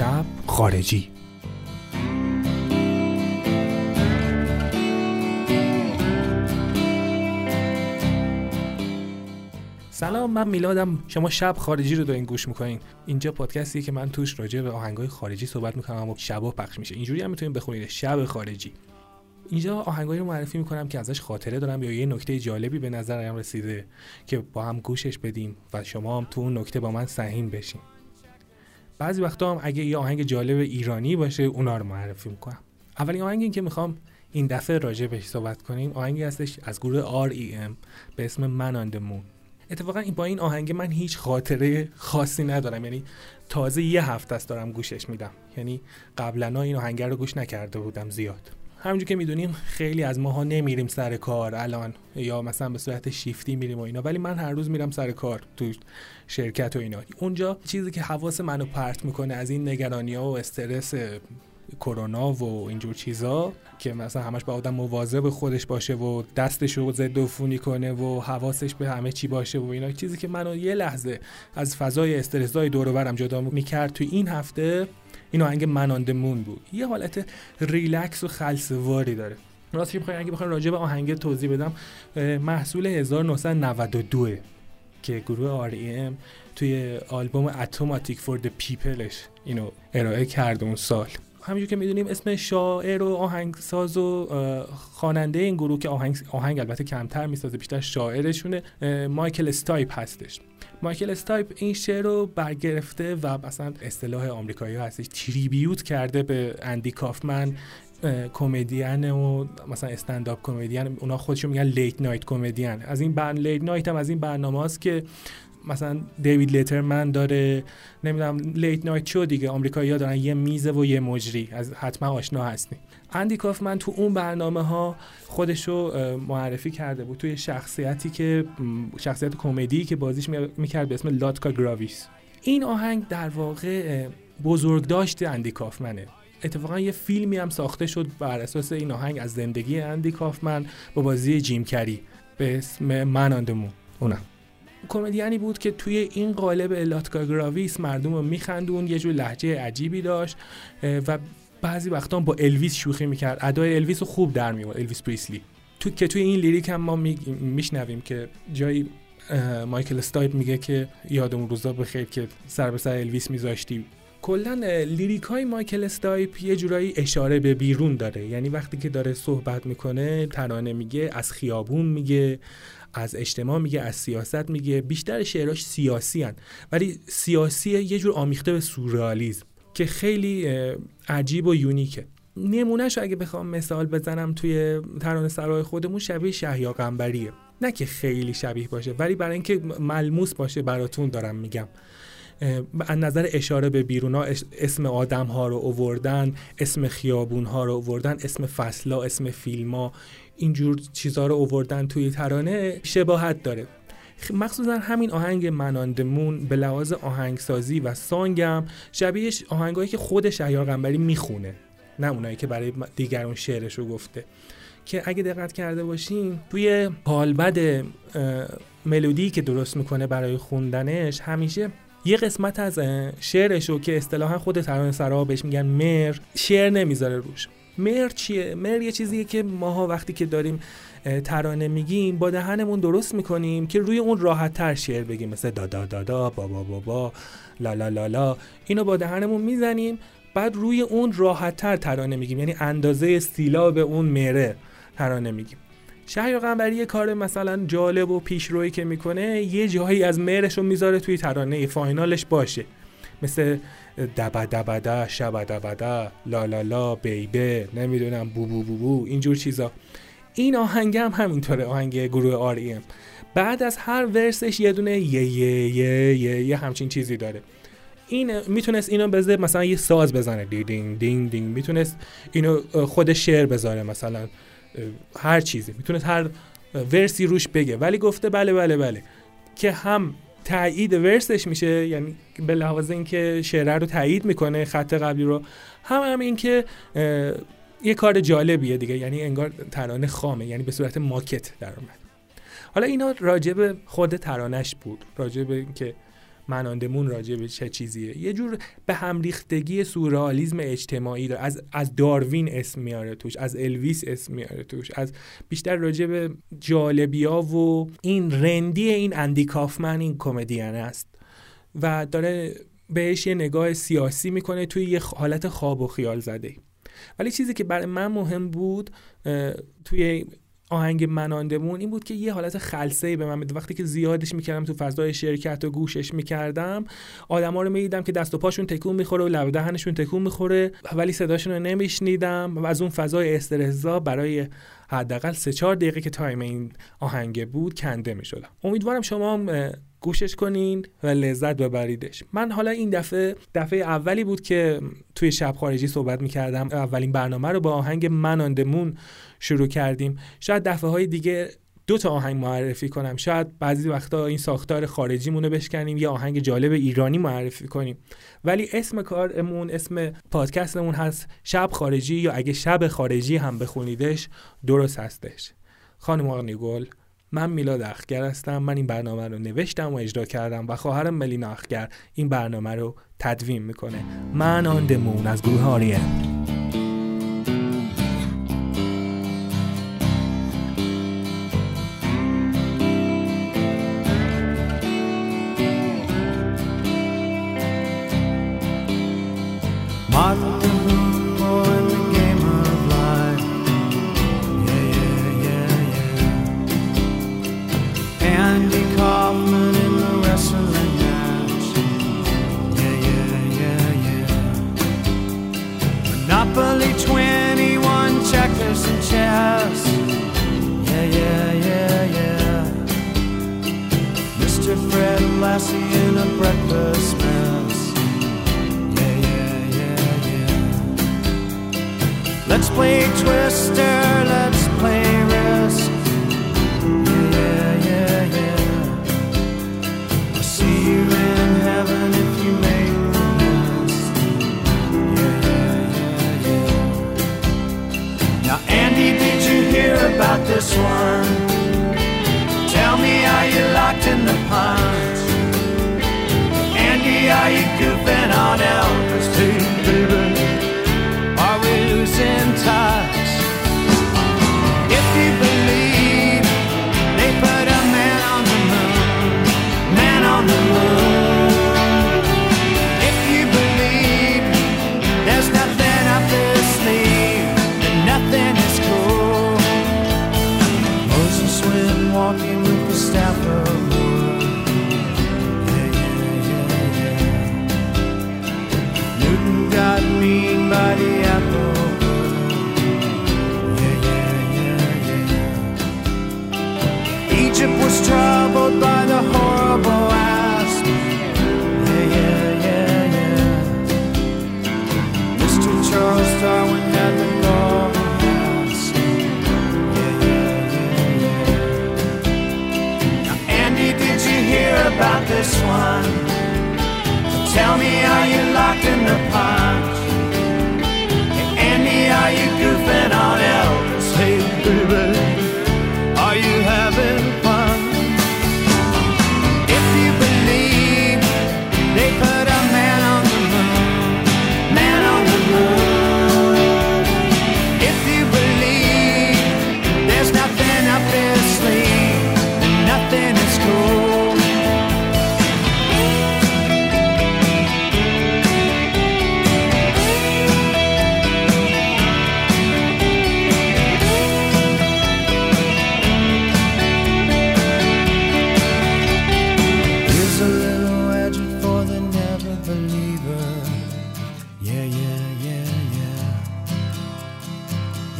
شب خارجی. سلام من میلادم. شما شب خارجی رو دارین گوش می‌کنین. اینجا پادکستی که من توش راجع به آهنگای خارجی صحبت می‌کنم و شبا پخش میشه. اینجوری هم می‌تونین بخونید شب خارجی. اینجا آهنگایی رو معرفی می‌کنم که ازش خاطره دارم یا یه نکته جالبی به نظرم رسیده که با هم گوشش بدیم و شما هم تو اون نکته با من سهیم بشین. بعضی وقتا هم اگه یه آهنگ جالب ایرانی باشه اونا رو معرفی می‌کنم. اولین آهنگی که می‌خوام این دفعه راجع بهش صحبت کنیم آهنگی هستش از گروه REM به اسم من آندمون اتفاقا با این آهنگ من هیچ خاطره خاصی ندارم. یعنی تازه یه هفته است دارم گوشش میدم. یعنی قبلا این آهنگ رو گوش نکرده بودم زیاد. همونجور که می‌دونیم خیلی از ماها نمیریم سر کار الان یا مثلا به صورت شیفتی میریم و اینا ولی من هر روز میرم سر کار تو شرکت و اینا. اونجا چیزی که حواس منو پرت می‌کنه از این نگرانی ها و استرس کرونا و اینجور چیزا که مثلا همش با آدم مواظب خودش باشه و دستش رو ضد عفونی کنه و حواسش به همه چی باشه و اینا. چیزی که منو یه لحظه از فضای استرسای دور و برم جدا می‌کرد تو این هفته این آهنگ مناندمون بود. یه حالت ریلکس و خلصواری داره. راستش بخواید اگه بخواید راجع به آهنگ توضیح بدم. محصول 1992 که گروه R.E.M توی آلبوم Automatic for the People ش اینو ارائه کرد اون سال. همینجور که می‌دونیم اسم شاعر و آهنگساز و خواننده این گروه که آهنگ, آهنگ البته کمتر می‌سازه بیشتر شاعرشونه مایکل استایپ هستش. مایکل استایپ این شعر رو برگرفته و مثلا اصطلاح آمریکایی هستش. tribute کرده به اندی کافمن کمدین و مثلا استنداپ کمدین. اونا خودشون میگن لیت نایت کمدین. از این برن لیت نایت هم از این برنامه هست که مثلا دیوید لیترمن داره نمی‌دونم لیت نایت شو دیگه آمریکایی‌ها دارن یه میزه و یه مجری از حتما آشنا هستی اندی کافمن تو اون برنامه ها خودشو معرفی کرده بود توی شخصیتی که شخصیت کمدی که بازیش می‌کرد به اسم لاتکا گراویس. این آهنگ در واقع بزرگ داشته اندی کافمنه اتفاقا یه فیلمی هم ساخته شد بر اساس این آهنگ از زندگی اندی کافمن با بازی جیم کری به اسم Man on the Moon اونم. کمدیانی بود که توی این قالب لاتکا گراویس مردم رو میخندون یه جور لهجه عجیبی داشت و بعضی وقتا با الویس شوخی می‌کرد. ادای الویس رو خوب در میورد الویس پریسلی. تو که توی این lyric هم ما میشنویم که جایی مایکل استایپ میگه که یادمون روزا بخیر که سر به سر الویس میذاشتی. کلا lyric های مایکل استایپ یه جورایی اشاره به بیرون داره. یعنی وقتی که داره صحبت می‌کنه ترانه میگه از خیابون میگه. از اجتماع میگه از سیاست میگه. بیشتر شعراش سیاسی هن. ولی سیاسی یه جور آمیخته به سورئالیسم که خیلی عجیب و unique ه. نمونهش اگه بخوام مثال بزنم توی ترانه سرای خودمون شبیه شهیار قنبریه. نه که خیلی شبیه باشه ولی برای اینکه ملموس باشه براتون دارم میگم. از نظر اشاره به بیرونا اسم آدم ها رو اووردن اسم خیابون ها رو اووردن اسم فصلا اسم فیلم ها اینجور چیزها رو اووردن توی ترانه شباهت داره. مخصوصا همین آهنگ مناندمون به لحاظ آهنگسازی و سانگم شبیه آهنگایی که خود شهیار قنبری می‌خونه نه اونایی که برای دیگران شعرش رو گفته. که اگه دقت کرده باشین توی حالبد ملودی که درست می‌کنه برای خوندنش همیشه یه قسمت از شعرش رو که اصطلاحا خود ترانه سرا بهش میگن مر شعر نمی‌ذاره روش. مر چیه؟ مر یه چیزیه که ماها وقتی که داریم ترانه میگیم با دهنمون درست می‌کنیم که روی اون راحت تر شعر بگیم. مثل دا دا دا دا با با با با لا لا لا لا. اینو با دهنمون می‌زنیم بعد روی اون راحت تر ترانه میگیم. یعنی اندازه سیلا به اون مره ترانه میگیم. شهر قنبری یه کار مثلا جالب و پیشرویی که می‌کنه یه جایی از مهرش رو می‌ذاره توی ترانه فاینالش باشه. مثل دبا دبدا شبا دبدا لا لا لا بیبه نمی‌دونم بو بو بو بو اینجور چیزا. این آهنگ هم همینطوره آهنگ گروه آر ام. بعد از هر ورسش یه دونه یه یه یه یه, یه همچین چیزی داره. این می‌تونست اینو بذاره مثلا یه ساز بزنه. دینگ دینگ دینگ می‌تونست اینو خود شعر بذاره مثلا. هر چیزی. می‌تونست هر ورسی روش بگه. ولی گفته بله بله بله. که هم تایید ورسش میشه یعنی به لحاظ اینکه شعر رو تایید می‌کنه خط قبلی رو هم هم اینکه یه کار جالبیه دیگه. یعنی انگار ترانه خامه یعنی به صورت ماکت در اومد. حالا اینا راجب خود ترانش بود. راجب اینکه مناندمون راجع به چه چیزیه. یه جور به هم ریختگی سورئالیسم اجتماعی داره از از داروین اسم میاره توش از الویس اسم میاره توش از بیشتر راجع به جالبیا و این رندی این اندی کافمن این کمدین است. و داره بهش یه نگاه سیاسی می‌کنه توی یه حالت خواب و خیال زده. ولی چیزی که برای من مهم بود توی آهنگ مناندمون این بود که یه حالت خلصه به من وقتی که زیادش می‌کردم تو فضای شرکت و گوشش می‌کردم آدما رو می‌دیدم که دست و پاشون تکون می‌خوره و لب دهنشون تکون می‌خوره ولی صداشون رو نمیشنیدم و از اون فضای استرزا برای حداقل سه چهار دقیقه که تایم این آهنگ بود کنده می‌شدم. امیدوارم شما گوشش کنین و لذت ببریدش. من حالا این دفعه دفعه اولی بود که توی شب خارجی صحبت می‌کردم. اولین برنامه رو با آهنگ مناندمون شروع کردیم. شاید دفعه های دیگه دو تا آهنگ معرفی کنم. شاید بعضی وقتا این ساختار خارجی مونو بشکنیم یا آهنگ جالب ایرانی معرفی کنیم. ولی اسم کارمون اسم پادکستمون هست شب خارجی یا اگه شب خارجی هم بخونیدش درست هستش. خانم آقای گل. من میلاد اخگر هستم من این برنامه رو نوشتم و اجرا کردم و خواهرم ملینا اخگر این برنامه رو تدوین می‌کنه. من آن دمون از گروه آریه Yeah, yeah, yeah, yeah. Mr. Fred Lassie in a breakfast mess. Yeah, yeah, yeah, yeah. Let's play Twister. Let's step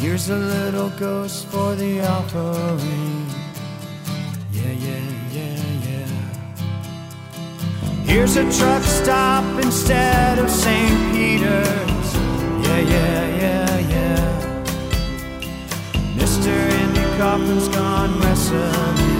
Here's a little ghost for the offering. Yeah, yeah, yeah, yeah. Here's a truck stop instead of St. Peter's. Yeah, yeah, yeah, yeah. Mr. Andy Kaufman's gone wrestling.